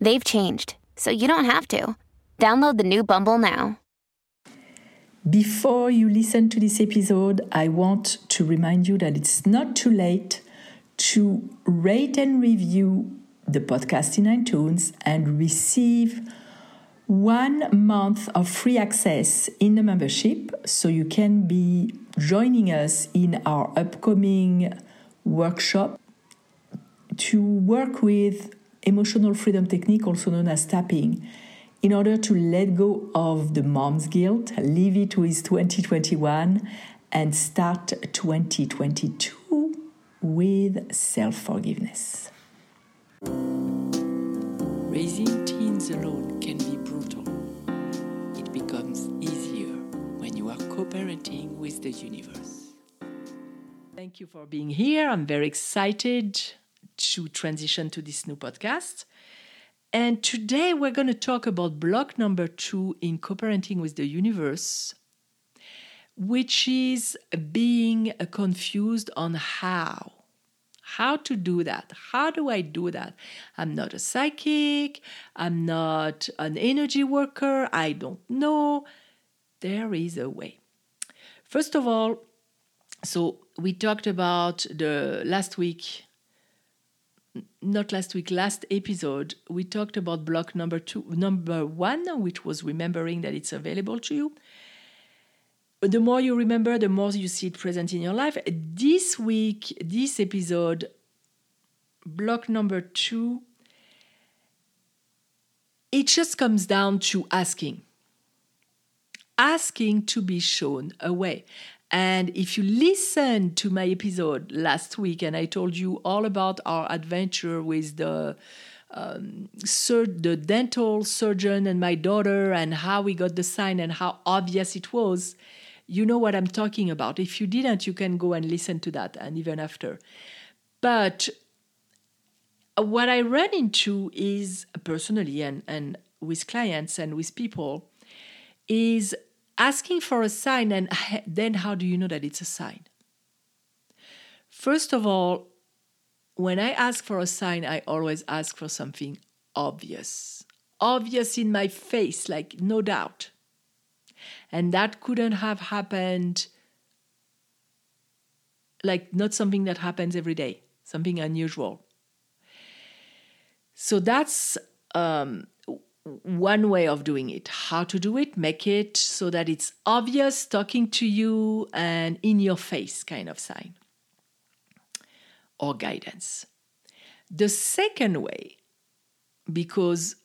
They've changed, so you don't have to. Download the new Bumble now. Before you listen to this episode, I want to remind you that it's not too late to rate and review the podcast in iTunes and receive one month of free access in the membership so you can be joining us in our upcoming workshop to work with emotional freedom technique, also known as tapping, in order to let go of the mom's guilt, leave it with 2021, and start 2022 with self forgiveness. Raising teens alone can be brutal. It becomes easier when you are co parenting with the universe. Thank you for being here. I'm very excited to transition to this new podcast. And today we're going to talk about block number two in co parenting with the universe, which is being confused on how. How to do that? How do I do that? I'm not a psychic. I'm not an energy worker. I don't know. There is a way. First of all, so we talked about the last week not last week, last episode, we talked about block number two, number one, which was remembering that it's available to you. The more you remember, the more you see it present in your life. This week, this episode, block number two, it just comes down to asking. Asking to be shown a way. And if you listen to my episode last week, and I told you all about our adventure with the um, sur- the dental surgeon and my daughter, and how we got the sign and how obvious it was, you know what I'm talking about. If you didn't, you can go and listen to that, and even after. But what I run into is personally and, and with clients and with people is asking for a sign, and then how do you know that it's a sign? First of all, when I ask for a sign, I always ask for something obvious, obvious in my face, like no doubt. And that couldn't have happened, like not something that happens every day, something unusual. So that's um, one way of doing it. How to do it? Make it so that it's obvious, talking to you, and in your face kind of sign or guidance. The second way, because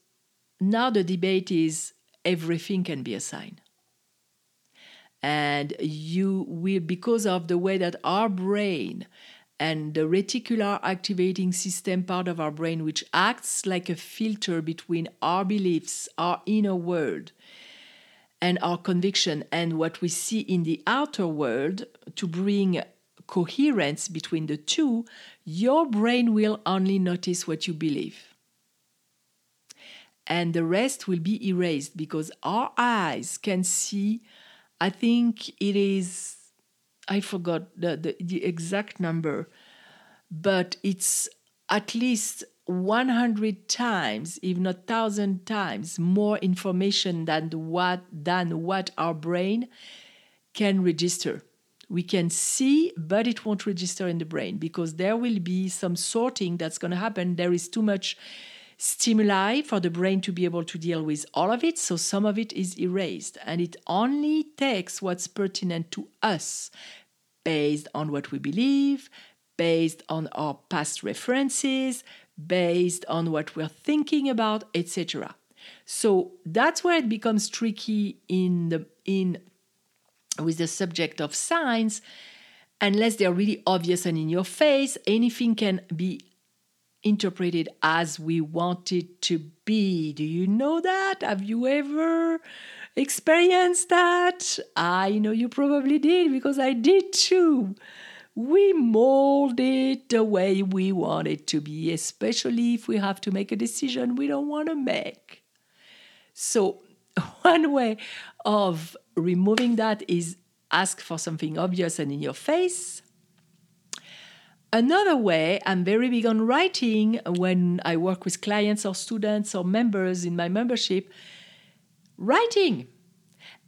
now the debate is everything can be a sign. And you will, because of the way that our brain and the reticular activating system part of our brain, which acts like a filter between our beliefs, our inner world, and our conviction, and what we see in the outer world to bring coherence between the two, your brain will only notice what you believe. And the rest will be erased because our eyes can see, I think it is I forgot the, the, the exact number, but it's at least 100 times, if not 1,000 times, more information than what, than what our brain can register. We can see, but it won't register in the brain because there will be some sorting that's going to happen. There is too much stimuli for the brain to be able to deal with all of it, so some of it is erased. And it only takes what's pertinent to us based on what we believe, based on our past references, based on what we're thinking about, etc. So that's where it becomes tricky in the in with the subject of signs, unless they're really obvious and in your face, anything can be interpreted as we want it to be. Do you know that? Have you ever experienced that? I know you probably did because I did too. We mold it the way we want it to be, especially if we have to make a decision we don't want to make. So, one way of removing that is ask for something obvious and in your face Another way, I'm very big on writing when I work with clients or students or members in my membership. Writing.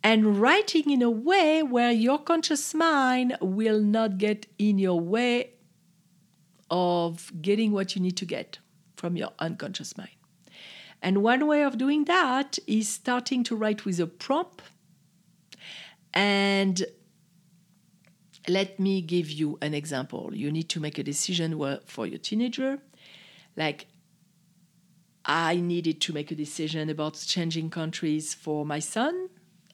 And writing in a way where your conscious mind will not get in your way of getting what you need to get from your unconscious mind. And one way of doing that is starting to write with a prompt and let me give you an example. You need to make a decision for your teenager. Like, I needed to make a decision about changing countries for my son.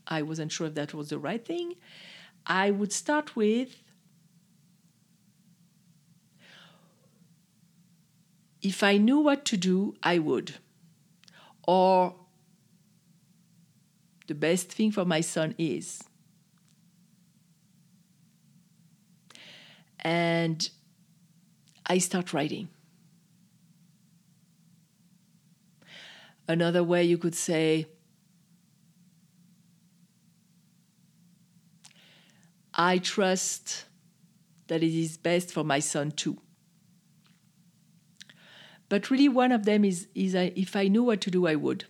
I wasn't sure if that was the right thing. I would start with if I knew what to do, I would. Or the best thing for my son is. And I start writing. Another way you could say, I trust that it is best for my son too. But really, one of them is, is I, if I knew what to do, I would.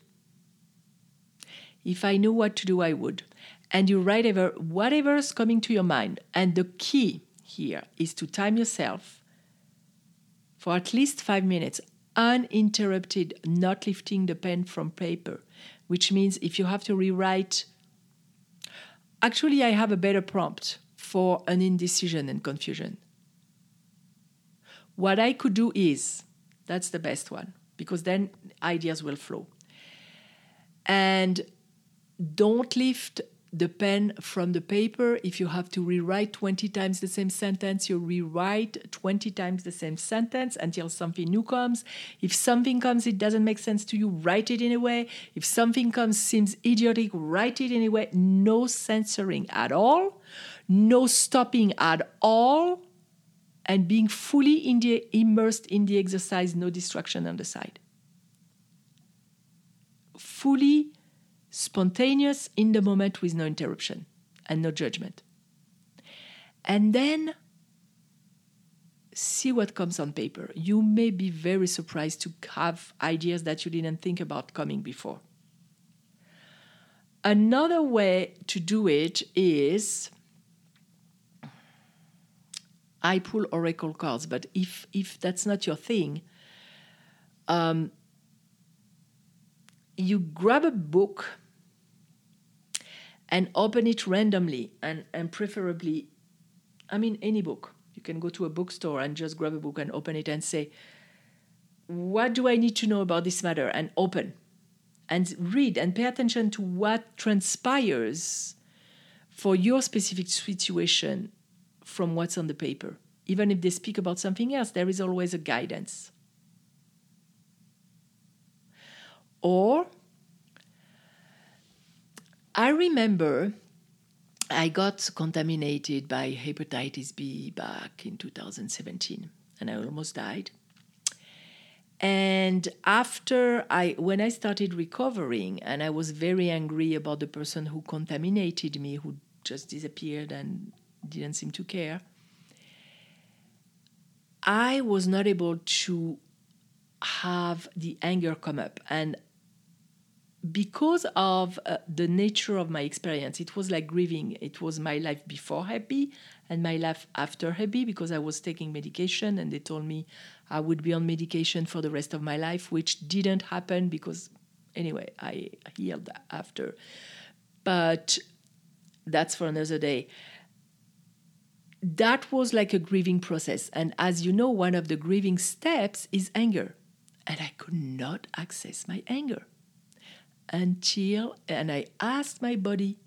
If I knew what to do, I would. And you write ever, whatever's coming to your mind. And the key here is to time yourself for at least five minutes, uninterrupted, not lifting the pen from paper, which means if you have to rewrite, actually, I have a better prompt for an indecision and confusion. What I could do is that's the best one because then ideas will flow. And don't lift the pen from the paper. If you have to rewrite 20 times the same sentence, you rewrite 20 times the same sentence until something new comes. If something comes, it doesn't make sense to you, write it anyway. If something comes, seems idiotic, write it anyway. No censoring at all, no stopping at all, and being fully in the, immersed in the exercise, no distraction on the side. Fully spontaneous in the moment with no interruption and no judgment. And then see what comes on paper. You may be very surprised to have ideas that you didn't think about coming before. Another way to do it is I pull oracle cards, but if if that's not your thing, um, you grab a book and open it randomly and, and preferably, I mean, any book. You can go to a bookstore and just grab a book and open it and say, What do I need to know about this matter? And open and read and pay attention to what transpires for your specific situation from what's on the paper. Even if they speak about something else, there is always a guidance. Or I remember I got contaminated by hepatitis B back in 2017 and I almost died. And after I, when I started recovering, and I was very angry about the person who contaminated me, who just disappeared and didn't seem to care, I was not able to have the anger come up. And because of uh, the nature of my experience, it was like grieving. It was my life before happy and my life after happy because I was taking medication and they told me I would be on medication for the rest of my life, which didn't happen because, anyway, I healed after. But that's for another day. That was like a grieving process. And as you know, one of the grieving steps is anger. And I could not access my anger until, and I asked my body,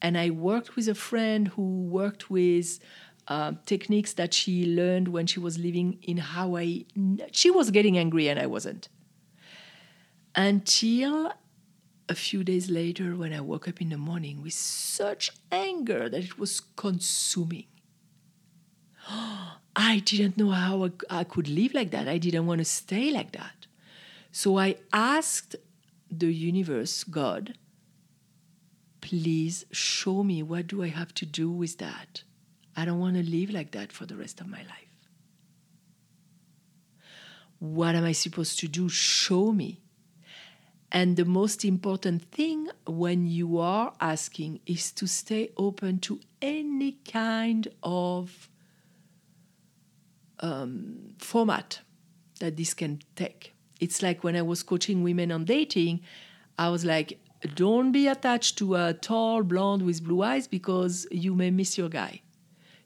and I worked with a friend who worked with uh, techniques that she learned when she was living in Hawaii. She was getting angry and I wasn't. Until a few days later, when I woke up in the morning with such anger that it was consuming. I didn't know how I could live like that. I didn't want to stay like that. So I asked the universe, God, please show me what do I have to do with that? I don't want to live like that for the rest of my life. What am I supposed to do? Show me. And the most important thing when you are asking is to stay open to any kind of um, format that this can take. It's like when I was coaching women on dating, I was like, don't be attached to a tall blonde with blue eyes because you may miss your guy.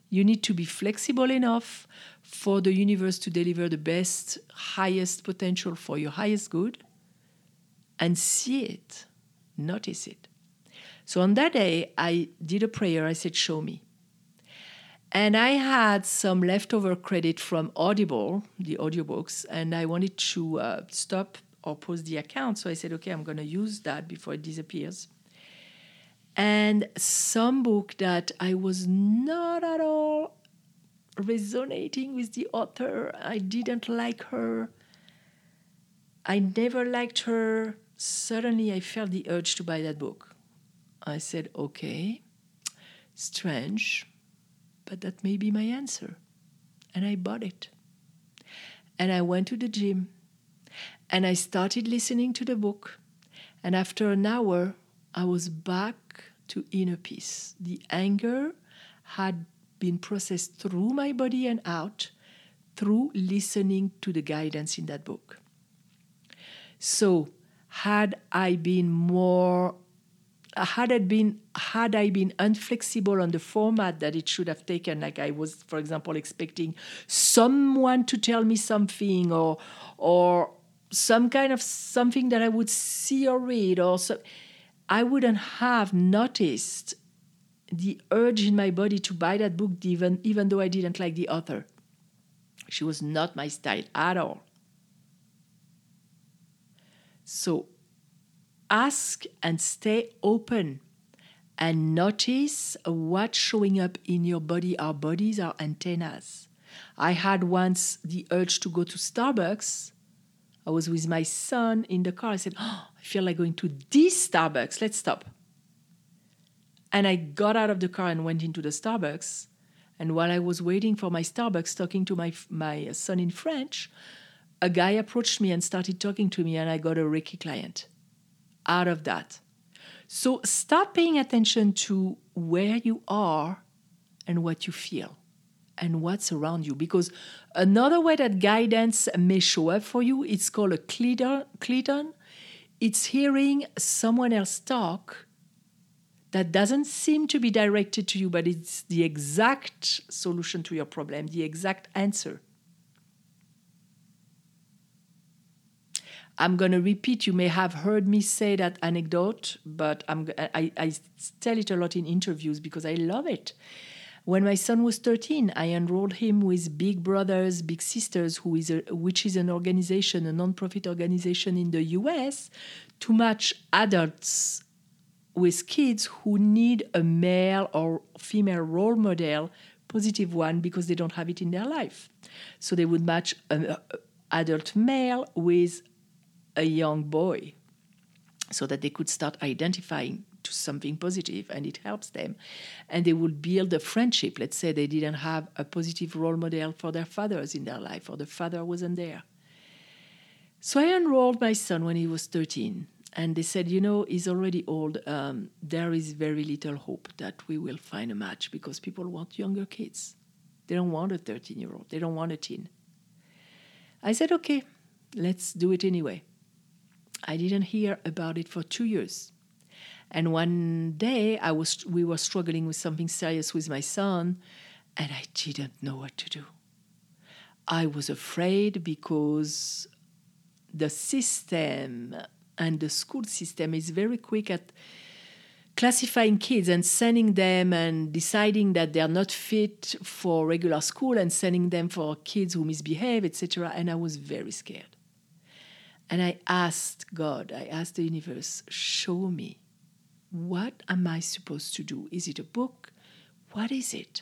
You need to be flexible enough for the universe to deliver the best, highest potential for your highest good and see it, notice it. So on that day, I did a prayer. I said, Show me. And I had some leftover credit from Audible, the audiobooks, and I wanted to uh, stop or pause the account. So I said, okay, I'm going to use that before it disappears. And some book that I was not at all resonating with the author, I didn't like her. I never liked her. Suddenly, I felt the urge to buy that book. I said, okay, strange but that may be my answer. And I bought it. And I went to the gym and I started listening to the book. And after an hour, I was back to inner peace. The anger had been processed through my body and out through listening to the guidance in that book. So, had I been more had it been had I been unflexible on the format that it should have taken, like I was, for example, expecting someone to tell me something or or some kind of something that I would see or read, or so, I wouldn't have noticed the urge in my body to buy that book, even even though I didn't like the author. She was not my style at all. So ask and stay open and notice what's showing up in your body. Our bodies are antennas. I had once the urge to go to Starbucks. I was with my son in the car. I said, oh, I feel like going to this Starbucks. Let's stop. And I got out of the car and went into the Starbucks. And while I was waiting for my Starbucks, talking to my, my son in French, a guy approached me and started talking to me, and I got a Reiki client out of that. So start paying attention to where you are and what you feel and what's around you. Because another way that guidance may show up for you, it's called a kledon. It's hearing someone else talk that doesn't seem to be directed to you, but it's the exact solution to your problem, the exact answer. I'm going to repeat, you may have heard me say that anecdote, but I'm, I, I tell it a lot in interviews because I love it. When my son was 13, I enrolled him with Big Brothers Big Sisters, who is a, which is an organization, a nonprofit organization in the US, to match adults with kids who need a male or female role model, positive one, because they don't have it in their life. So they would match an adult male with a young boy so that they could start identifying to something positive and it helps them. And they would build a friendship. Let's say they didn't have a positive role model for their fathers in their life or the father wasn't there. So i enrolled my son when he was 13 and they said you know he's already old. Um, there is very little hope that we will find a match because people want younger kids. They don't want a 13 year old they don't want a teen. I said okay let's do it anyway I didn't hear about it for two years. And one day I was we were struggling with something serious with my son and I didn't know what to do. I was afraid because the system and the school system is very quick at classifying kids and sending them and deciding that they're not fit for regular school and sending them for kids who misbehave, etc. And I was very scared. And I asked God, I asked the universe, show me what am I supposed to do? Is it a book? What is it?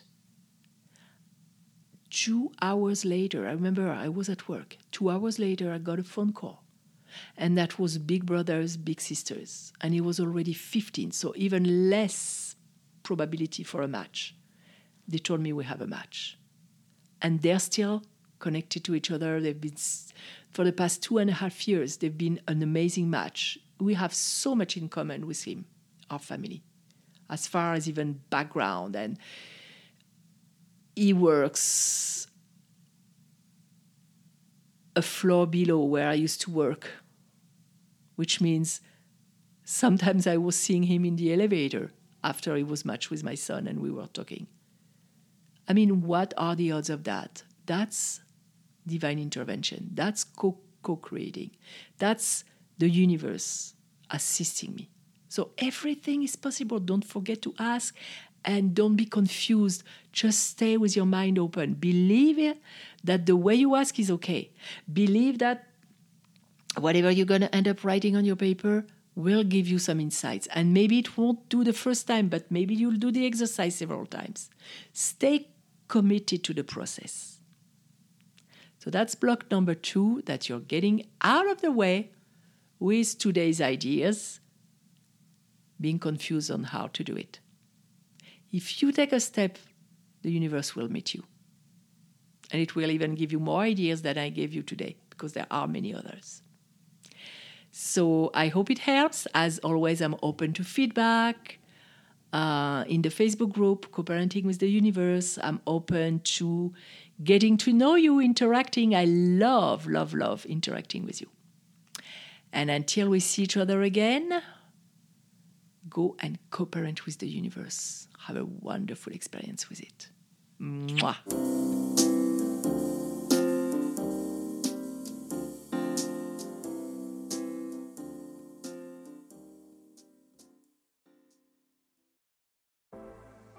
Two hours later, I remember I was at work. Two hours later, I got a phone call. And that was Big Brothers, Big Sisters. And he was already 15, so even less probability for a match. They told me we have a match. And they're still connected to each other. They've been, for the past two and a half years, they've been an amazing match. We have so much in common with him, our family, as far as even background and he works a floor below where I used to work, which means sometimes I was seeing him in the elevator after he was matched with my son and we were talking. I mean, what are the odds of that? That's divine intervention. That's co creating. That's the universe assisting me. So everything is possible. Don't forget to ask and don't be confused. Just stay with your mind open. Believe that the way you ask is okay. Believe that whatever you're going to end up writing on your paper will give you some insights. And maybe it won't do the first time, but maybe you'll do the exercise several times. Stay committed to the process. So that's block number two that you're getting out of the way with today's ideas, being confused on how to do it. If you take a step, the universe will meet you. And it will even give you more ideas than I gave you today, because there are many others. So I hope it helps. As always, I'm open to feedback. Uh, in the Facebook group, Co Parenting with the Universe, I'm open to getting to know you, interacting. I love, love, love interacting with you. And until we see each other again, go and co parent with the universe have a wonderful experience with it. Mwah.